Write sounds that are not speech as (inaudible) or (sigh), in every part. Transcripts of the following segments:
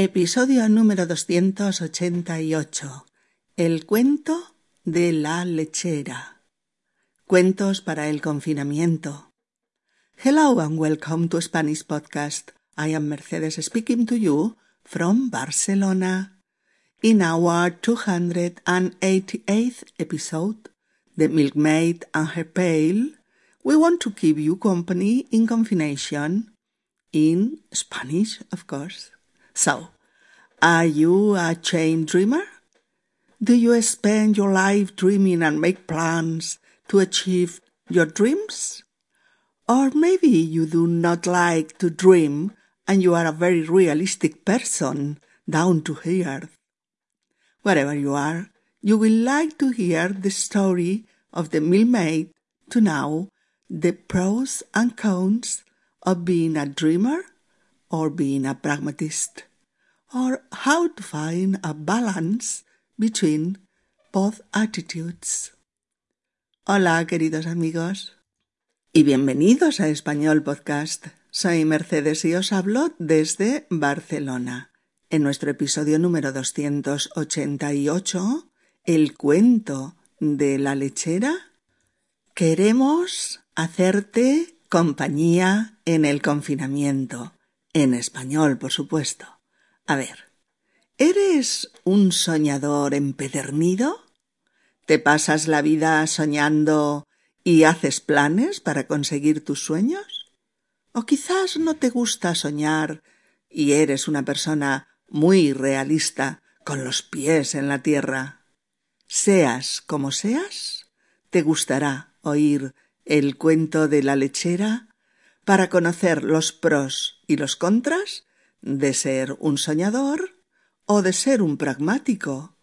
Episodio número 288. El cuento de la lechera. Cuentos para el confinamiento. Hello and welcome to Spanish Podcast. I am Mercedes speaking to you from Barcelona. In our 288th episode, The Milkmaid and Her Pail, we want to keep you company in confination. In Spanish, of course. So, are you a chain dreamer? Do you spend your life dreaming and make plans to achieve your dreams? Or maybe you do not like to dream and you are a very realistic person, down to earth. Wherever you are, you will like to hear the story of the milkmaid to know the pros and cons of being a dreamer or being a pragmatist, or how to find a balance between both attitudes. Hola, queridos amigos, y bienvenidos a Español Podcast. Soy Mercedes y os hablo desde Barcelona. En nuestro episodio número 288, El cuento de la lechera, queremos hacerte compañía en el confinamiento. En español, por supuesto. A ver, ¿eres un soñador empedernido? ¿Te pasas la vida soñando y haces planes para conseguir tus sueños? ¿O quizás no te gusta soñar y eres una persona muy realista con los pies en la tierra? Seas como seas, te gustará oír el cuento de la lechera para conocer los pros y los contras de ser un soñador o de ser un pragmático,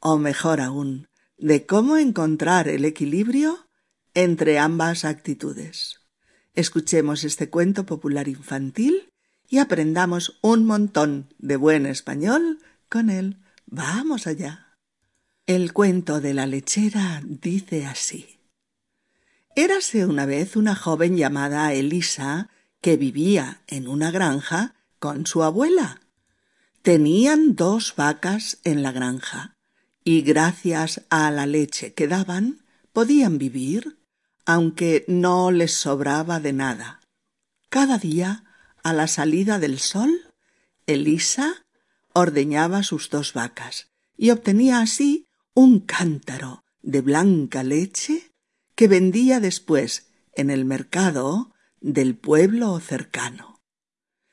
o mejor aún, de cómo encontrar el equilibrio entre ambas actitudes. Escuchemos este cuento popular infantil y aprendamos un montón de buen español con él. Vamos allá. El cuento de la lechera dice así. Érase una vez una joven llamada Elisa que vivía en una granja con su abuela. Tenían dos vacas en la granja y gracias a la leche que daban podían vivir, aunque no les sobraba de nada. Cada día, a la salida del sol, Elisa ordeñaba sus dos vacas y obtenía así un cántaro de blanca leche que vendía después en el mercado del pueblo cercano.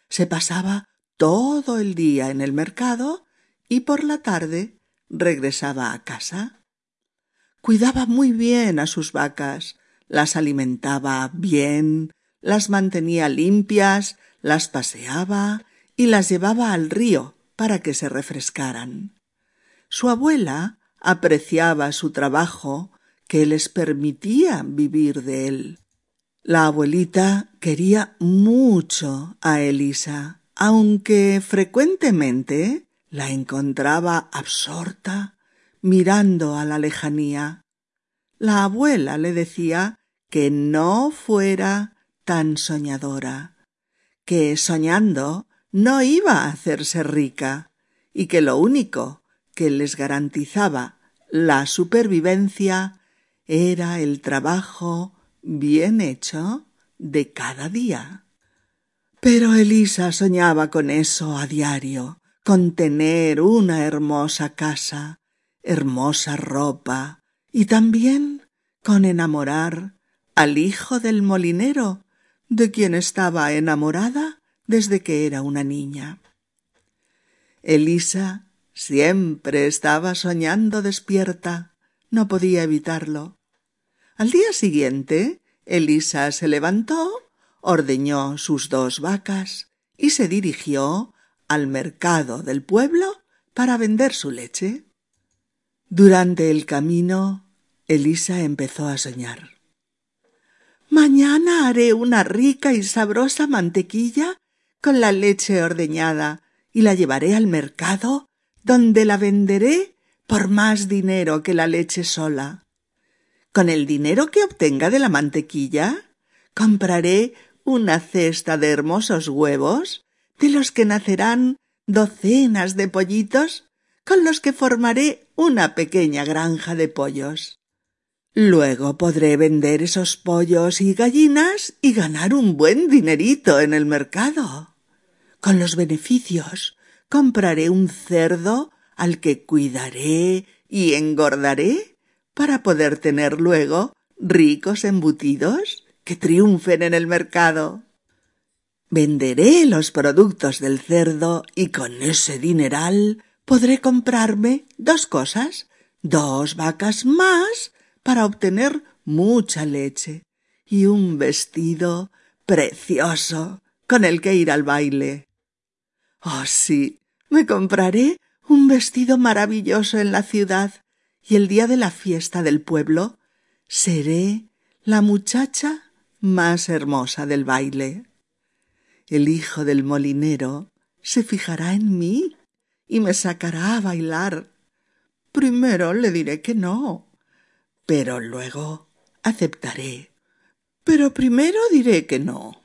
Se pasaba todo el día en el mercado y por la tarde regresaba a casa. Cuidaba muy bien a sus vacas, las alimentaba bien, las mantenía limpias, las paseaba y las llevaba al río para que se refrescaran. Su abuela apreciaba su trabajo que les permitía vivir de él. La abuelita quería mucho a Elisa, aunque frecuentemente la encontraba absorta mirando a la lejanía. La abuela le decía que no fuera tan soñadora, que soñando no iba a hacerse rica y que lo único que les garantizaba la supervivencia era el trabajo bien hecho de cada día. Pero Elisa soñaba con eso a diario, con tener una hermosa casa, hermosa ropa y también con enamorar al hijo del molinero, de quien estaba enamorada desde que era una niña. Elisa siempre estaba soñando despierta, no podía evitarlo. Al día siguiente, Elisa se levantó, ordeñó sus dos vacas y se dirigió al mercado del pueblo para vender su leche. Durante el camino, Elisa empezó a soñar. Mañana haré una rica y sabrosa mantequilla con la leche ordeñada y la llevaré al mercado donde la venderé por más dinero que la leche sola. Con el dinero que obtenga de la mantequilla, compraré una cesta de hermosos huevos, de los que nacerán docenas de pollitos con los que formaré una pequeña granja de pollos. Luego podré vender esos pollos y gallinas y ganar un buen dinerito en el mercado. Con los beneficios compraré un cerdo al que cuidaré y engordaré para poder tener luego ricos embutidos que triunfen en el mercado. Venderé los productos del cerdo y con ese dineral podré comprarme dos cosas, dos vacas más para obtener mucha leche y un vestido precioso con el que ir al baile. Oh, sí, me compraré un vestido maravilloso en la ciudad y el día de la fiesta del pueblo seré la muchacha más hermosa del baile. El hijo del molinero se fijará en mí y me sacará a bailar. Primero le diré que no, pero luego aceptaré. Pero primero diré que no.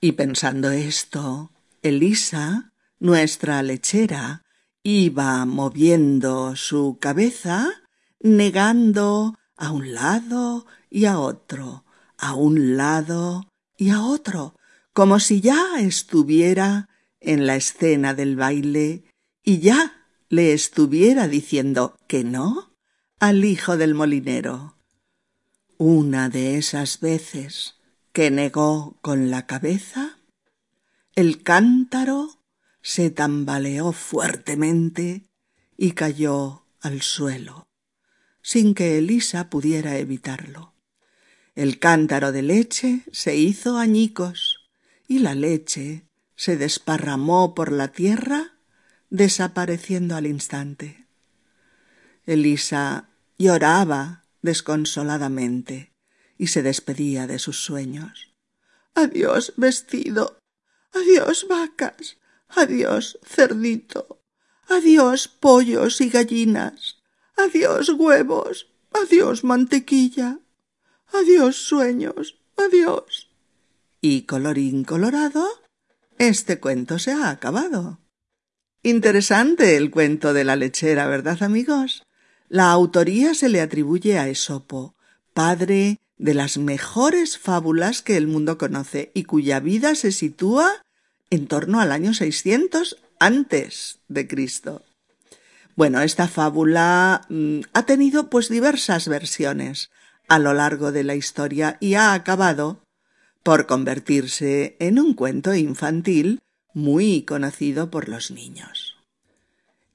Y pensando esto, Elisa, nuestra lechera, iba moviendo su cabeza, negando a un lado y a otro, a un lado y a otro, como si ya estuviera en la escena del baile y ya le estuviera diciendo que no al hijo del molinero. Una de esas veces que negó con la cabeza, el cántaro se tambaleó fuertemente y cayó al suelo, sin que Elisa pudiera evitarlo. El cántaro de leche se hizo añicos y la leche se desparramó por la tierra, desapareciendo al instante. Elisa lloraba desconsoladamente y se despedía de sus sueños. Adiós, vestido. Adiós, vacas. Adiós, cerdito. Adiós, pollos y gallinas. Adiós, huevos. Adiós, mantequilla. Adiós, sueños. Adiós. Y colorín colorado, este cuento se ha acabado. Interesante el cuento de la lechera, ¿verdad, amigos? La autoría se le atribuye a Esopo, padre de las mejores fábulas que el mundo conoce y cuya vida se sitúa en torno al año 600 antes de Cristo. Bueno, esta fábula mm, ha tenido pues diversas versiones a lo largo de la historia y ha acabado por convertirse en un cuento infantil muy conocido por los niños.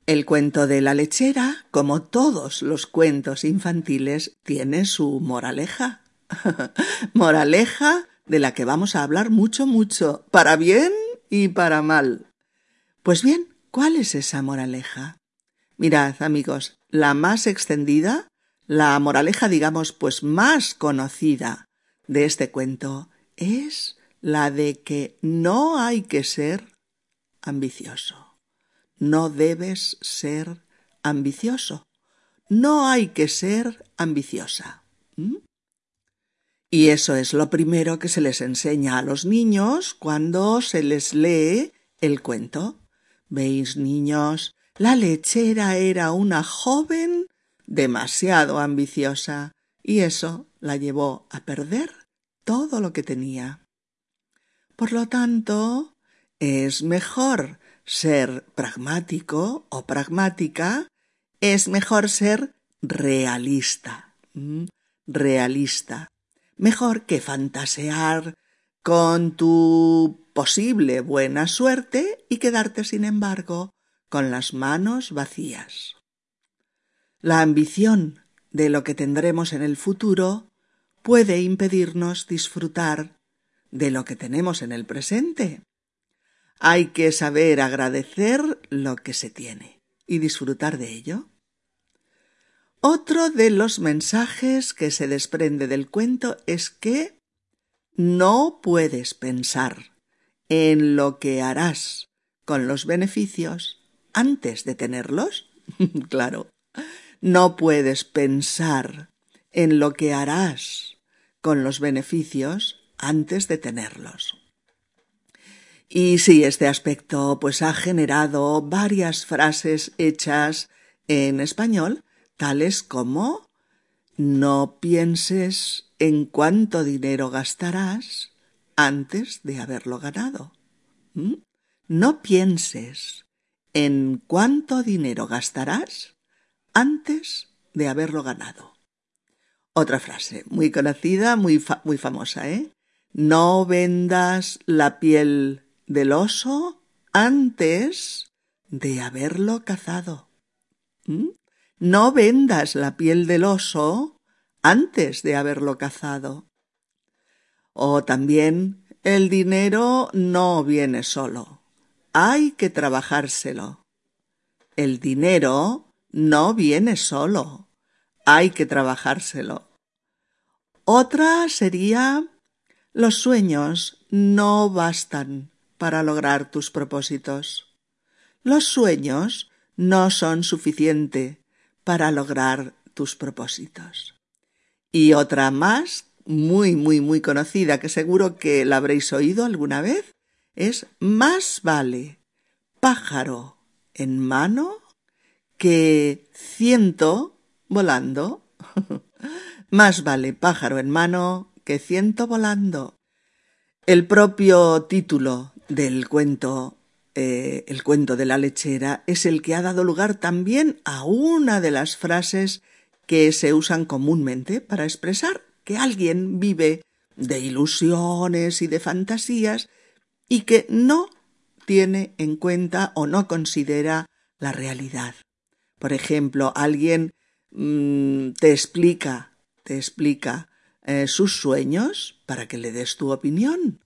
El cuento de la lechera, como todos los cuentos infantiles, tiene su moraleja. (laughs) moraleja de la que vamos a hablar mucho, mucho, para bien y para mal. Pues bien, ¿cuál es esa moraleja? Mirad, amigos, la más extendida, la moraleja, digamos, pues más conocida de este cuento es la de que no hay que ser ambicioso. No debes ser ambicioso. No hay que ser ambiciosa. ¿Mm? Y eso es lo primero que se les enseña a los niños cuando se les lee el cuento. ¿Veis, niños? La lechera era una joven demasiado ambiciosa y eso la llevó a perder todo lo que tenía. Por lo tanto, es mejor ser pragmático o pragmática, es mejor ser realista. Realista mejor que fantasear con tu posible buena suerte y quedarte, sin embargo, con las manos vacías. La ambición de lo que tendremos en el futuro puede impedirnos disfrutar de lo que tenemos en el presente. Hay que saber agradecer lo que se tiene y disfrutar de ello. Otro de los mensajes que se desprende del cuento es que no puedes pensar en lo que harás con los beneficios antes de tenerlos. (laughs) claro, no puedes pensar en lo que harás con los beneficios antes de tenerlos. Y sí, este aspecto pues ha generado varias frases hechas en español, tales como no pienses en cuánto dinero gastarás antes de haberlo ganado. ¿Mm? No pienses en cuánto dinero gastarás antes de haberlo ganado. Otra frase muy conocida, muy, muy famosa, ¿eh? No vendas la piel del oso antes de haberlo cazado. ¿Mm? No vendas la piel del oso antes de haberlo cazado. O también el dinero no viene solo. Hay que trabajárselo. El dinero no viene solo. Hay que trabajárselo. Otra sería los sueños no bastan para lograr tus propósitos. Los sueños no son suficiente para lograr tus propósitos. Y otra más, muy, muy, muy conocida, que seguro que la habréis oído alguna vez, es más vale pájaro en mano que ciento volando. (laughs) más vale pájaro en mano que ciento volando. El propio título del cuento eh, El cuento de la lechera es el que ha dado lugar también a una de las frases que se usan comúnmente para expresar que alguien vive de ilusiones y de fantasías y que no tiene en cuenta o no considera la realidad. Por ejemplo, alguien mm, te explica, te explica eh, sus sueños para que le des tu opinión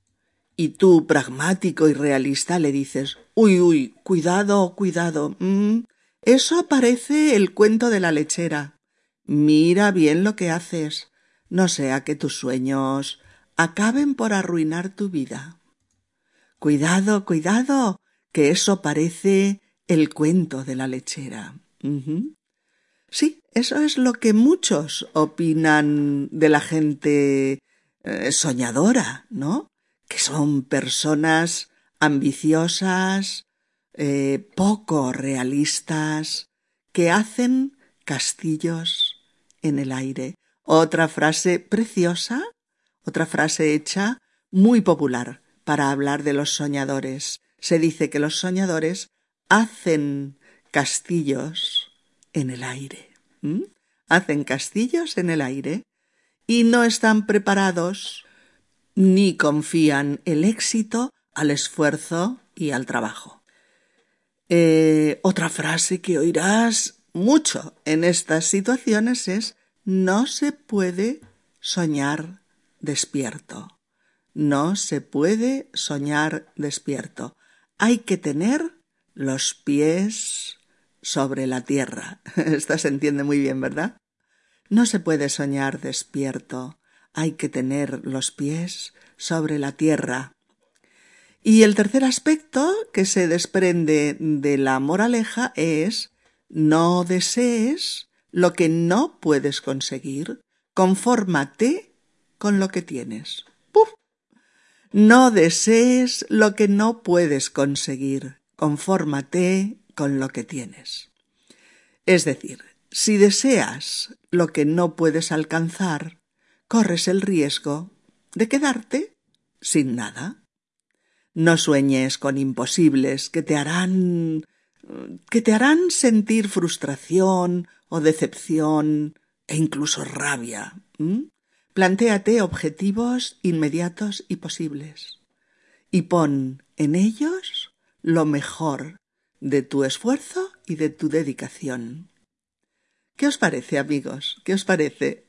y tú, pragmático y realista, le dices Uy, uy, cuidado, cuidado. Mm, eso parece el cuento de la lechera. Mira bien lo que haces. No sea que tus sueños acaben por arruinar tu vida. Cuidado, cuidado, que eso parece el cuento de la lechera. Sí, eso es lo que muchos opinan de la gente eh, soñadora, ¿no? Que son personas ambiciosas, eh, poco realistas, que hacen castillos en el aire. Otra frase preciosa, otra frase hecha muy popular para hablar de los soñadores. Se dice que los soñadores hacen castillos en el aire. Hacen castillos en el aire y no están preparados ni confían el éxito al esfuerzo y al trabajo. Eh, otra frase que oirás mucho en estas situaciones es no se puede soñar despierto. No se puede soñar despierto. Hay que tener los pies sobre la tierra. (laughs) Esto se entiende muy bien, ¿verdad? No se puede soñar despierto hay que tener los pies sobre la tierra. Y el tercer aspecto que se desprende de la moraleja es no desees lo que no puedes conseguir, confórmate con lo que tienes. ¡Puf! No desees lo que no puedes conseguir, confórmate con lo que tienes. Es decir, si deseas lo que no puedes alcanzar, corres el riesgo de quedarte sin nada. No sueñes con imposibles que te harán que te harán sentir frustración o decepción e incluso rabia. Plantéate objetivos inmediatos y posibles y pon en ellos lo mejor de tu esfuerzo y de tu dedicación. ¿Qué os parece, amigos? ¿Qué os parece?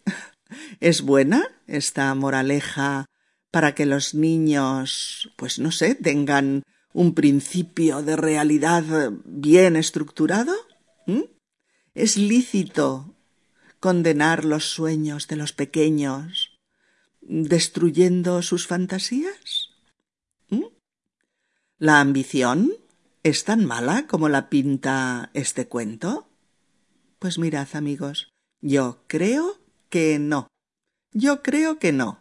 ¿Es buena esta moraleja para que los niños, pues no sé, tengan un principio de realidad bien estructurado? ¿Mm? ¿Es lícito condenar los sueños de los pequeños, destruyendo sus fantasías? ¿Mm? ¿La ambición es tan mala como la pinta este cuento? Pues mirad, amigos, yo creo que no. Yo creo que no.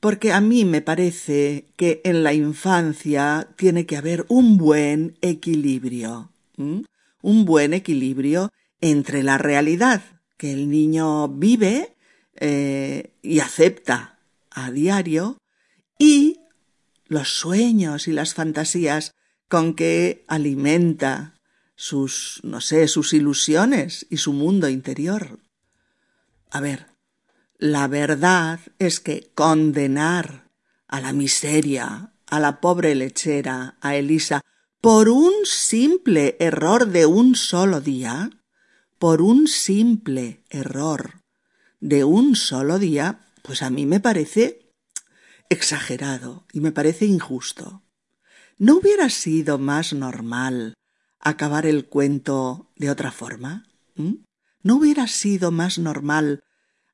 porque a mí me parece que en la infancia tiene que haber un buen equilibrio, un buen equilibrio entre la realidad que el niño vive eh, y acepta a diario y los sueños y las fantasías con que alimenta sus, no sé, sus ilusiones y su mundo interior. A ver, la verdad es que condenar a la miseria, a la pobre lechera, a Elisa, por un simple error de un solo día, por un simple error de un solo día, pues a mí me parece exagerado y me parece injusto. ¿No hubiera sido más normal acabar el cuento de otra forma? ¿Mm? ¿No hubiera sido más normal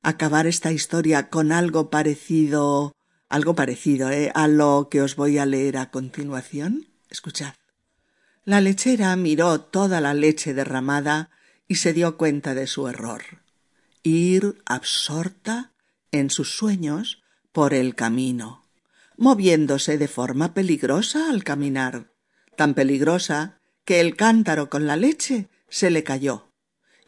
acabar esta historia con algo parecido, algo parecido, ¿eh? a lo que os voy a leer a continuación. Escuchad. La lechera miró toda la leche derramada y se dio cuenta de su error. Ir absorta en sus sueños por el camino, moviéndose de forma peligrosa al caminar, tan peligrosa que el cántaro con la leche se le cayó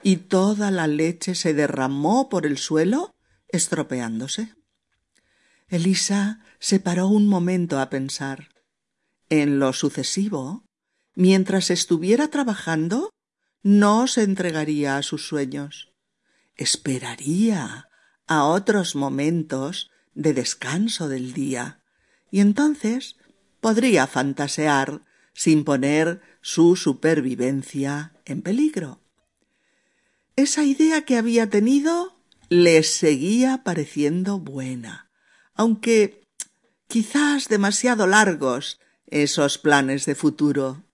y toda la leche se derramó por el suelo, estropeándose. Elisa se paró un momento a pensar. En lo sucesivo, mientras estuviera trabajando, no se entregaría a sus sueños. Esperaría a otros momentos de descanso del día, y entonces podría fantasear sin poner su supervivencia en peligro. Esa idea que había tenido le seguía pareciendo buena, aunque quizás demasiado largos esos planes de futuro.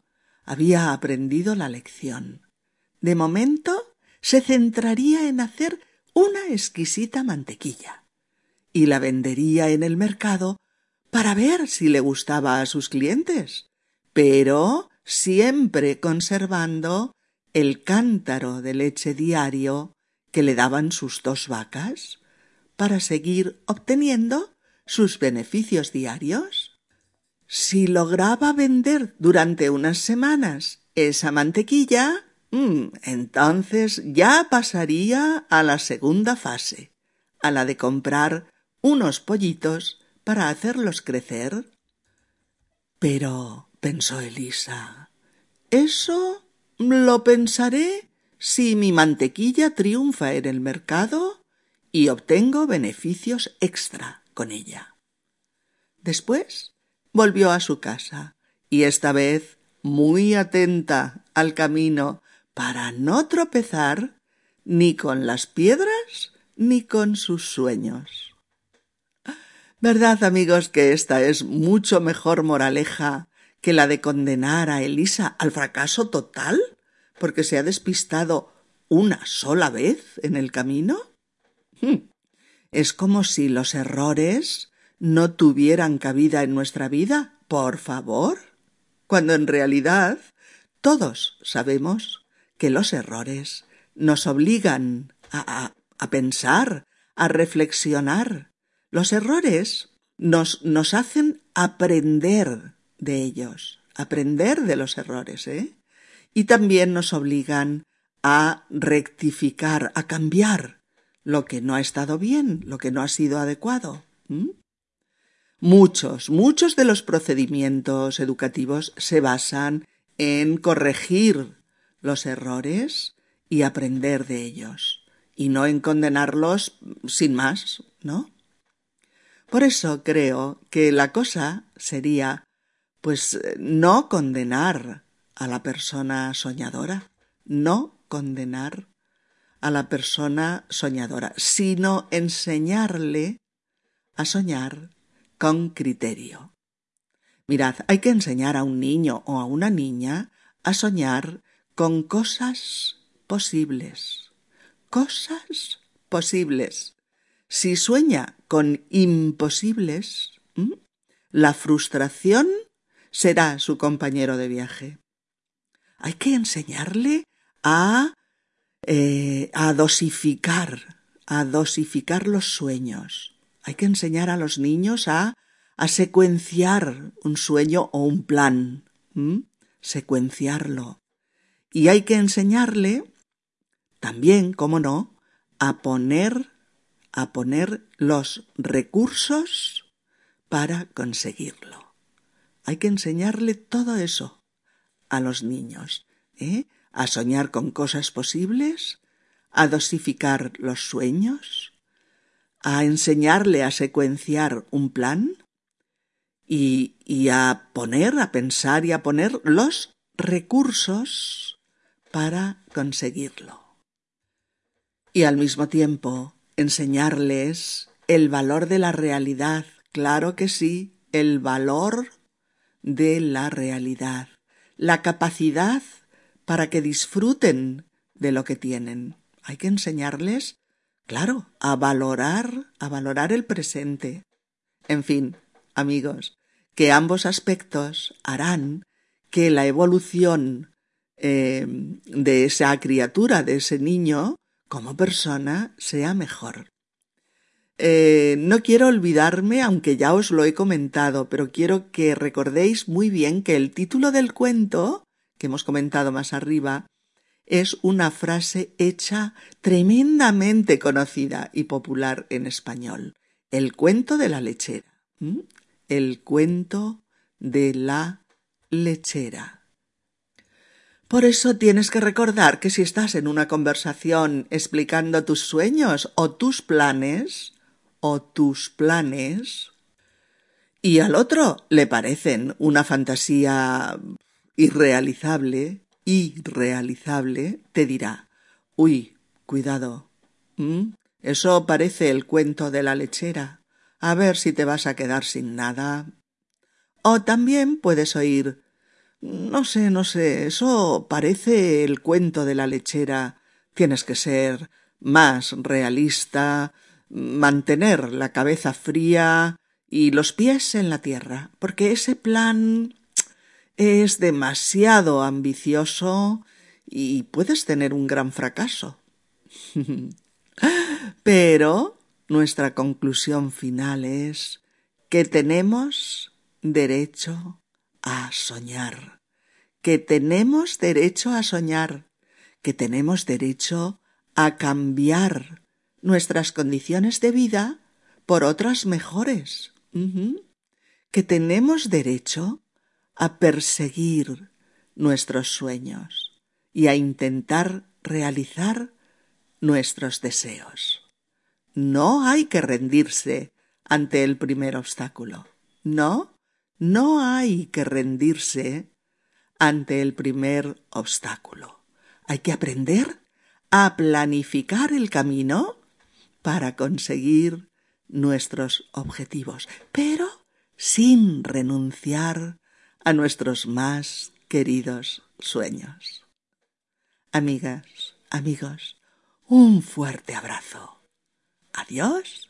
Había aprendido la lección. De momento se centraría en hacer una exquisita mantequilla y la vendería en el mercado para ver si le gustaba a sus clientes, pero siempre conservando el cántaro de leche diario que le daban sus dos vacas para seguir obteniendo sus beneficios diarios? Si lograba vender durante unas semanas esa mantequilla, mm, entonces ya pasaría a la segunda fase, a la de comprar unos pollitos para hacerlos crecer. Pero, pensó Elisa, eso lo pensaré si mi mantequilla triunfa en el mercado y obtengo beneficios extra con ella. Después volvió a su casa y esta vez muy atenta al camino para no tropezar ni con las piedras ni con sus sueños. ¿Verdad, amigos, que esta es mucho mejor moraleja que la de condenar a Elisa al fracaso total porque se ha despistado una sola vez en el camino? Hmm. Es como si los errores no tuvieran cabida en nuestra vida, por favor, cuando en realidad todos sabemos que los errores nos obligan a, a, pensar, a reflexionar. Los errores nos, nos hacen aprender de ellos, aprender de los errores, ¿eh? Y también nos obligan a rectificar, a cambiar lo que no ha estado bien, lo que no ha sido adecuado. Muchos, muchos de los procedimientos educativos se basan en corregir los errores y aprender de ellos, y no en condenarlos sin más, ¿no? Por eso creo que la cosa sería pues no condenar a la persona soñadora, no condenar a la persona soñadora, sino enseñarle a soñar con criterio. Mirad, hay que enseñar a un niño o a una niña a soñar con cosas posibles. Cosas posibles. Si sueña con imposibles, la frustración será su compañero de viaje. Hay que enseñarle a, eh, a dosificar, a dosificar los sueños. Hay que enseñar a los niños a, a secuenciar un sueño o un plan. Secuenciarlo. Y hay que enseñarle también, cómo no, a poner, a poner los recursos para conseguirlo. Hay que enseñarle todo eso a los niños, ¿eh? a soñar con cosas posibles, a dosificar los sueños, a enseñarle a secuenciar un plan y, y a poner, a pensar y a poner los recursos para conseguirlo. Y al mismo tiempo enseñarles el valor de la realidad, claro que sí, el valor de la realidad, la capacidad para que disfruten de lo que tienen. Hay que enseñarles, claro, a valorar, a valorar el presente. En fin, amigos, que ambos aspectos harán que la evolución eh, de esa criatura, de ese niño, como persona, sea mejor. Eh, no quiero olvidarme, aunque ya os lo he comentado, pero quiero que recordéis muy bien que el título del cuento, que hemos comentado más arriba, es una frase hecha tremendamente conocida y popular en español. El cuento de la lechera. El cuento de la lechera. Por eso tienes que recordar que si estás en una conversación explicando tus sueños o tus planes, o tus planes, y al otro le parecen una fantasía irrealizable, irrealizable, te dirá, uy, cuidado, eso parece el cuento de la lechera, a ver si te vas a quedar sin nada. O también puedes oír, no sé, no sé, eso parece el cuento de la lechera, tienes que ser más realista, mantener la cabeza fría y los pies en la tierra, porque ese plan es demasiado ambicioso y puedes tener un gran fracaso. (laughs) Pero nuestra conclusión final es que tenemos derecho a soñar, que tenemos derecho a soñar, que tenemos derecho a cambiar nuestras condiciones de vida por otras mejores, que tenemos derecho a perseguir nuestros sueños y a intentar realizar nuestros deseos. No hay que rendirse ante el primer obstáculo. No, no hay que rendirse ante el primer obstáculo. Hay que aprender a planificar el camino para conseguir nuestros objetivos, pero sin renunciar a nuestros más queridos sueños. Amigas, amigos, un fuerte abrazo. Adiós.